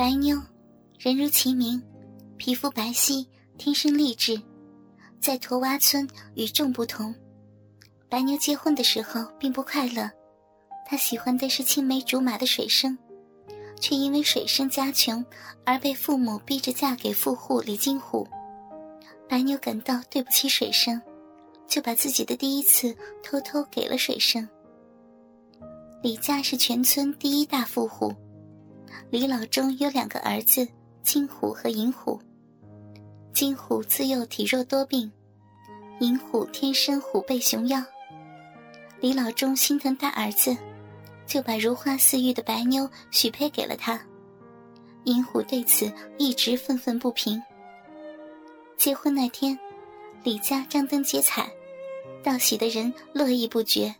白妞，人如其名，皮肤白皙，天生丽质，在驼洼村与众不同。白妞结婚的时候并不快乐，她喜欢的是青梅竹马的水生，却因为水生家穷而被父母逼着嫁给富户李金虎。白妞感到对不起水生，就把自己的第一次偷偷给了水生。李家是全村第一大富户，李老中有两个儿子金虎和银虎。金虎自幼体弱多病，银虎天生虎背熊腰。李老中心疼大儿子，就把如花似玉的白妞许配给了他。银虎对此一直愤愤不平。结婚那天，李家张灯结彩，道喜的人络绎不绝。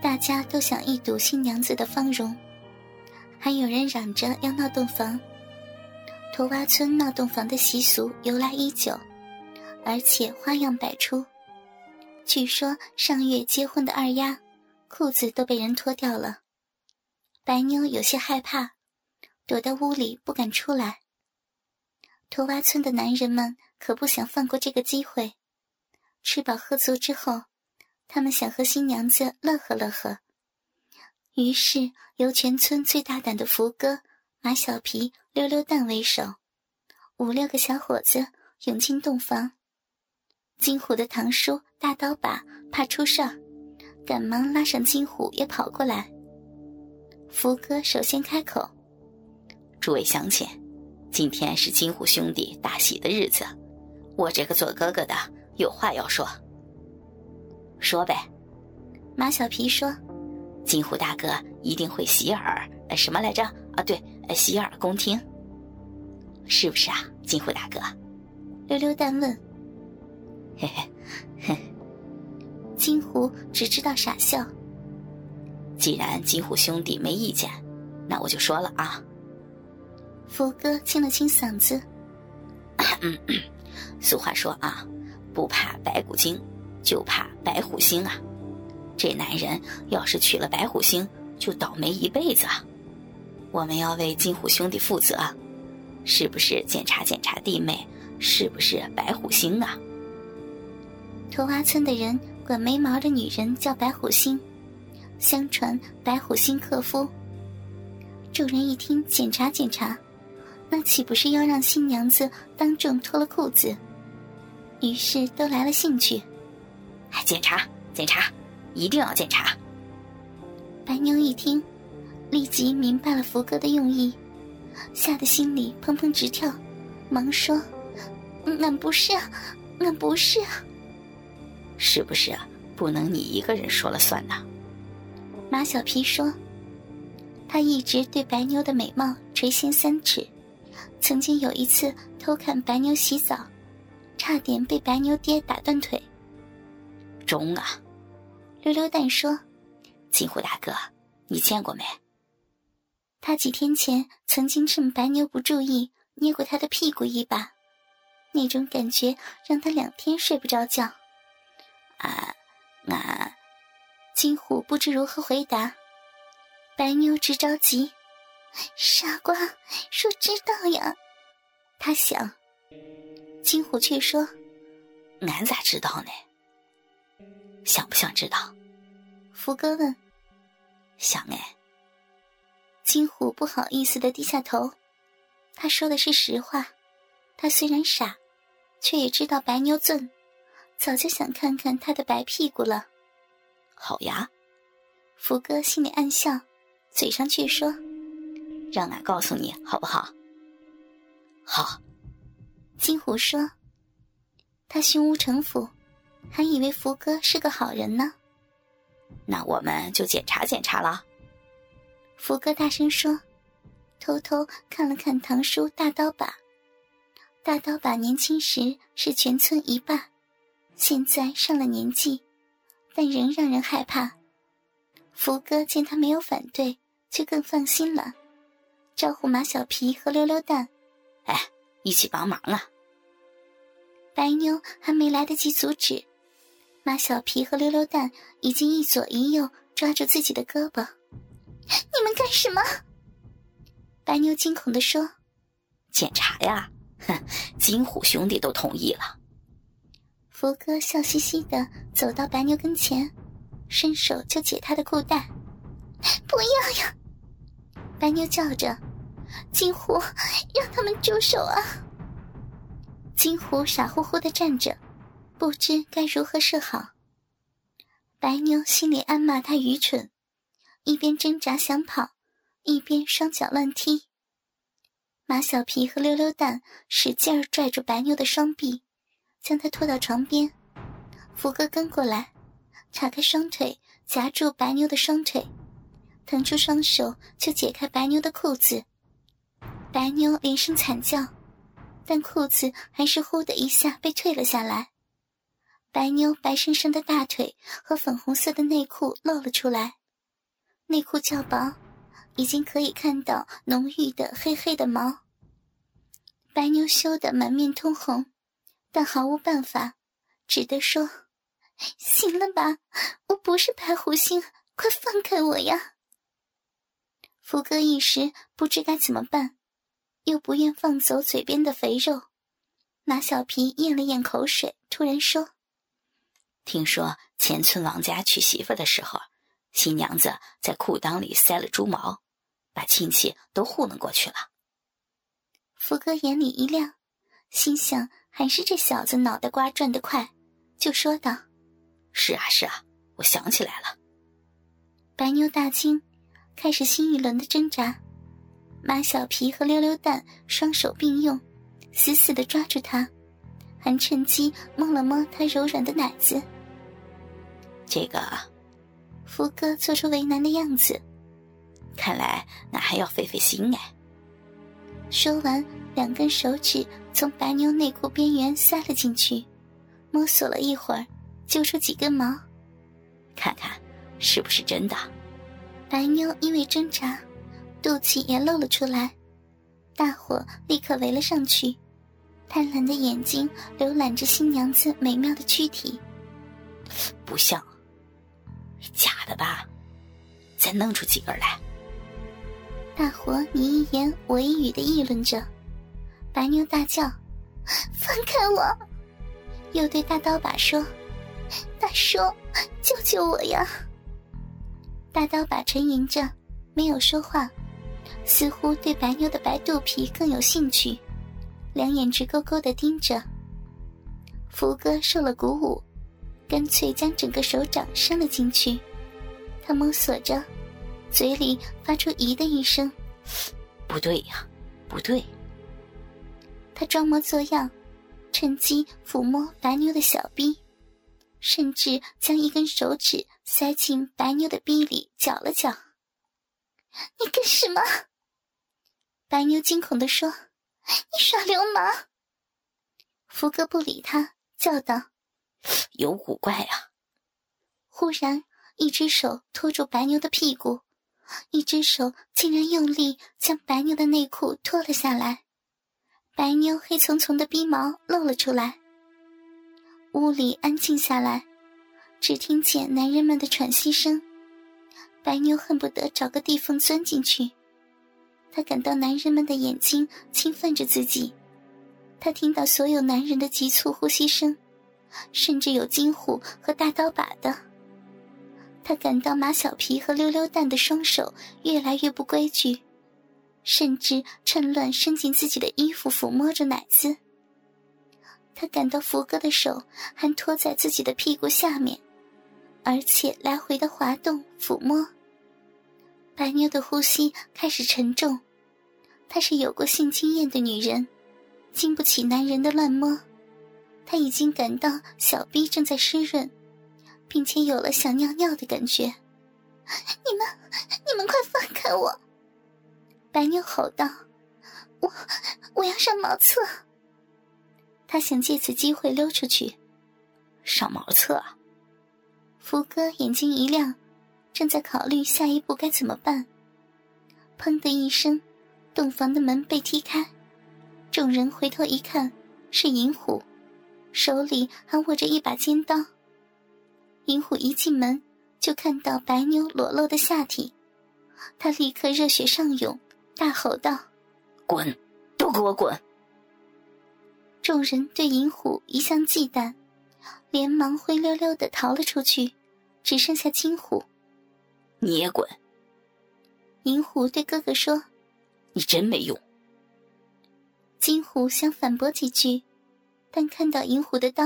大家都想一睹新娘子的芳容，还有人嚷着要闹洞房。驼洼村闹洞房的习俗由来已久，而且花样百出。据说上月结婚的二丫，裤子都被人脱掉了。白妞有些害怕，躲在屋里不敢出来。驼洼村的男人们可不想放过这个机会，吃饱喝足之后。他们想和新娘子乐呵乐呵，于是由全村最大胆的福哥、马小皮、溜溜蛋为首，五六个小伙子涌进洞房。金虎的堂叔大刀把怕出事儿，赶忙拉上金虎也跑过来。福哥首先开口：“诸位乡亲，今天是金虎兄弟大喜的日子，我这个做哥哥的有话要说。”说呗，马小皮说：“金虎大哥一定会洗耳，呃什么来着？啊，对，洗耳恭听，是不是啊？金虎大哥。”溜溜蛋问。嘿嘿，嘿。金虎只知道傻笑。既然金虎兄弟没意见，那我就说了啊。福哥清了清嗓子。俗话说啊，不怕白骨精。就怕白虎星啊！这男人要是娶了白虎星，就倒霉一辈子啊！我们要为金虎兄弟负责，是不是检查检查弟妹是不是白虎星啊？驼洼村的人管没毛的女人叫白虎星，相传白虎星克夫。众人一听检查检查，那岂不是要让新娘子当众脱了裤子？于是都来了兴趣。还检查，检查，一定要检查。白妞一听，立即明白了福哥的用意，吓得心里砰砰直跳，忙说：“俺不是，俺不是。”是不是啊？不能你一个人说了算呐？马小皮说：“他一直对白妞的美貌垂涎三尺，曾经有一次偷看白妞洗澡，差点被白妞爹打断腿。”中啊！溜溜蛋说：“金虎大哥，你见过没？他几天前曾经趁白妞不注意捏过他的屁股一把，那种感觉让他两天睡不着觉。”啊，那金虎不知如何回答。白妞直着急：“傻瓜，说知道呀！”他想。金虎却说：“俺咋知道呢？”想不想知道？福哥问。想哎。金虎不好意思的低下头。他说的是实话。他虽然傻，却也知道白妞俊，早就想看看他的白屁股了。好呀。福哥心里暗笑，嘴上却说：“让俺告诉你好不好？”好。金虎说。他胸无城府。还以为福哥是个好人呢，那我们就检查检查了。福哥大声说，偷偷看了看堂叔大刀把。大刀把年轻时是全村一霸，现在上了年纪，但仍让人害怕。福哥见他没有反对，就更放心了，招呼马小皮和溜溜蛋：“哎，一起帮忙啊！”白妞还没来得及阻止。马小皮和溜溜蛋已经一左一右抓住自己的胳膊，你们干什么？白妞惊恐地说：“检查呀，哼，金虎兄弟都同意了。”福哥笑嘻嘻的走到白妞跟前，伸手就解她的裤带。“不要呀！”白妞叫着，“金虎，让他们住手啊！”金虎傻乎乎的站着，不知该如何是好。白妞心里暗骂他愚蠢，一边挣扎想跑，一边双脚乱踢。马小皮和溜溜蛋使劲儿拽住白妞的双臂，将她拖到床边。福哥跟过来，叉开双腿夹住白妞的双腿，腾出双手就解开白妞的裤子。白妞连声惨叫，但裤子还是呼的一下被退了下来。白妞白生生的大腿和粉红色的内裤露了出来，内裤较薄，已经可以看到浓郁的黑黑的毛。白妞羞得满面通红，但毫无办法，只得说：“行了吧，我不是白狐星，快放开我呀！”福哥一时不知该怎么办，又不愿放走嘴边的肥肉。马小皮咽了咽口水，突然说。听说前村王家娶媳妇的时候，新娘子在裤裆里塞了猪毛，把亲戚都糊弄过去了。福哥眼里一亮，心想还是这小子脑袋瓜转得快，就说道：“是啊，是啊，我想起来了。”白妞大惊，开始新一轮的挣扎。马小皮和溜溜蛋双手并用，死死的抓住他。还趁机摸了摸他柔软的奶子。这个，福哥做出为难的样子。看来那还要费费心哎。说完，两根手指从白妞内裤边缘塞了进去，摸索了一会儿，揪出几根毛，看看是不是真的。白妞因为挣扎，肚脐也露了出来，大伙立刻围了上去。贪婪的眼睛浏览着新娘子美妙的躯体，不像，假的吧？再弄出几根来。大伙你一言我一语的议论着，白妞大叫：“放开我！”又对大刀把说：“大叔，救救我呀！”大刀把沉吟着，没有说话，似乎对白妞的白肚皮更有兴趣。两眼直勾勾的盯着。福哥受了鼓舞，干脆将整个手掌伸了进去。他摸索着，嘴里发出“咦”的一声。不对呀，不对。他装模作样，趁机抚摸白妞的小逼，甚至将一根手指塞进白妞的逼里搅了搅。你干什么？白妞惊恐的说。你耍流氓！福哥不理他，叫道：“有古怪啊！”忽然，一只手托住白妞的屁股，一只手竟然用力将白妞的内裤脱了下来，白妞黑丛丛的逼毛露了出来。屋里安静下来，只听见男人们的喘息声。白妞恨不得找个地缝钻进去。他感到男人们的眼睛侵犯着自己，他听到所有男人的急促呼吸声，甚至有金虎和大刀把的。他感到马小皮和溜溜蛋的双手越来越不规矩，甚至趁乱伸进自己的衣服抚摸着奶子。他感到福哥的手还拖在自己的屁股下面，而且来回的滑动抚摸。白妞的呼吸开始沉重，她是有过性经验的女人，经不起男人的乱摸。他已经感到小臂正在湿润，并且有了想尿尿的感觉。你们，你们快放开我！白妞吼道：“我，我要上茅厕。”她想借此机会溜出去。上茅厕？福哥眼睛一亮。正在考虑下一步该怎么办。砰的一声，洞房的门被踢开，众人回头一看，是银虎，手里还握着一把尖刀。银虎一进门就看到白妞裸露的下体，他立刻热血上涌，大吼道：“滚，都给我滚！”众人对银虎一向忌惮，连忙灰溜溜的逃了出去，只剩下金虎。你也滚！银虎对哥哥说：“你真没用。”金虎想反驳几句，但看到银虎的刀，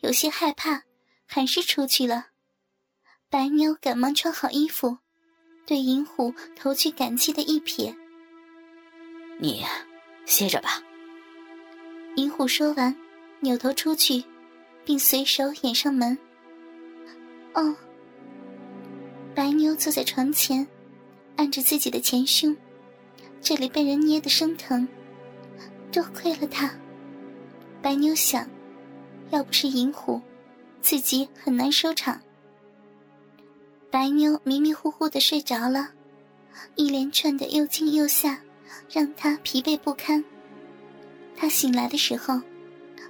有些害怕，还是出去了。白妞赶忙穿好衣服，对银虎投去感激的一瞥：“你歇着吧。”银虎说完，扭头出去，并随手掩上门。哦。白妞坐在床前，按着自己的前胸，这里被人捏得生疼。多亏了他，白妞想，要不是银虎，自己很难收场。白妞迷迷糊糊的睡着了，一连串的又惊又吓，让她疲惫不堪。她醒来的时候，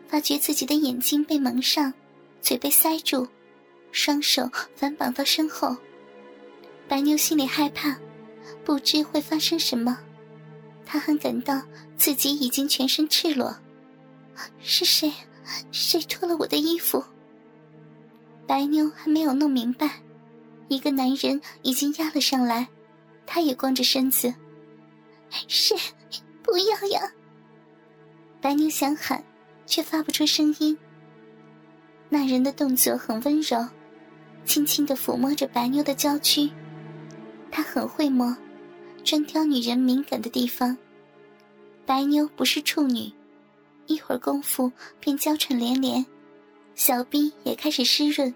发觉自己的眼睛被蒙上，嘴被塞住，双手反绑到身后。白妞心里害怕，不知会发生什么。她还感到自己已经全身赤裸，是谁？谁脱了我的衣服？白妞还没有弄明白，一个男人已经压了上来，他也光着身子。是，不要呀！白妞想喊，却发不出声音。那人的动作很温柔，轻轻的抚摸着白妞的娇躯，他很会摸。专挑女人敏感的地方。白妞不是处女，一会儿功夫便娇喘连连，小臂也开始湿润。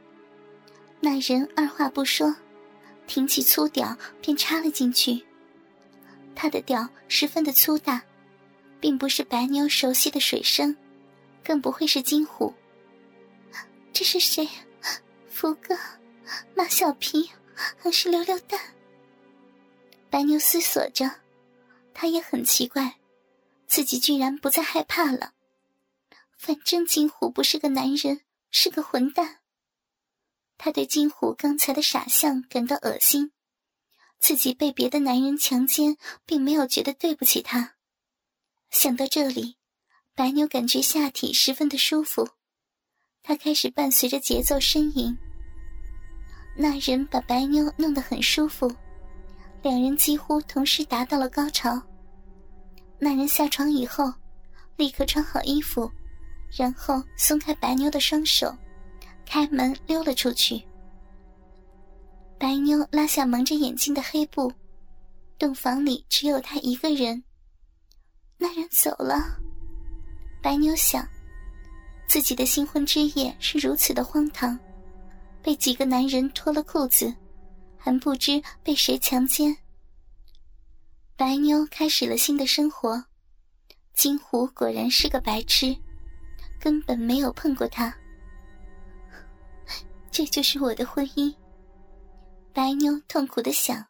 那人二话不说，挺起粗屌便插了进去。他的屌十分的粗大，并不是白妞熟悉的水声，更不会是金虎。这是谁？福哥、马小皮还是溜溜蛋？白妞思索着，她也很奇怪，自己居然不再害怕了。反正金虎不是个男人，是个混蛋。他对金虎刚才的傻相感到恶心，自己被别的男人强奸，并没有觉得对不起他。想到这里，白妞感觉下体十分的舒服，她开始伴随着节奏呻吟。那人把白妞弄得很舒服。两人几乎同时达到了高潮。那人下床以后，立刻穿好衣服，然后松开白妞的双手，开门溜了出去。白妞拉下蒙着眼睛的黑布，洞房里只有她一个人。那人走了，白妞想，自己的新婚之夜是如此的荒唐，被几个男人脱了裤子。还不知被谁强奸。白妞开始了新的生活，金虎果然是个白痴，根本没有碰过他。这就是我的婚姻。白妞痛苦的想。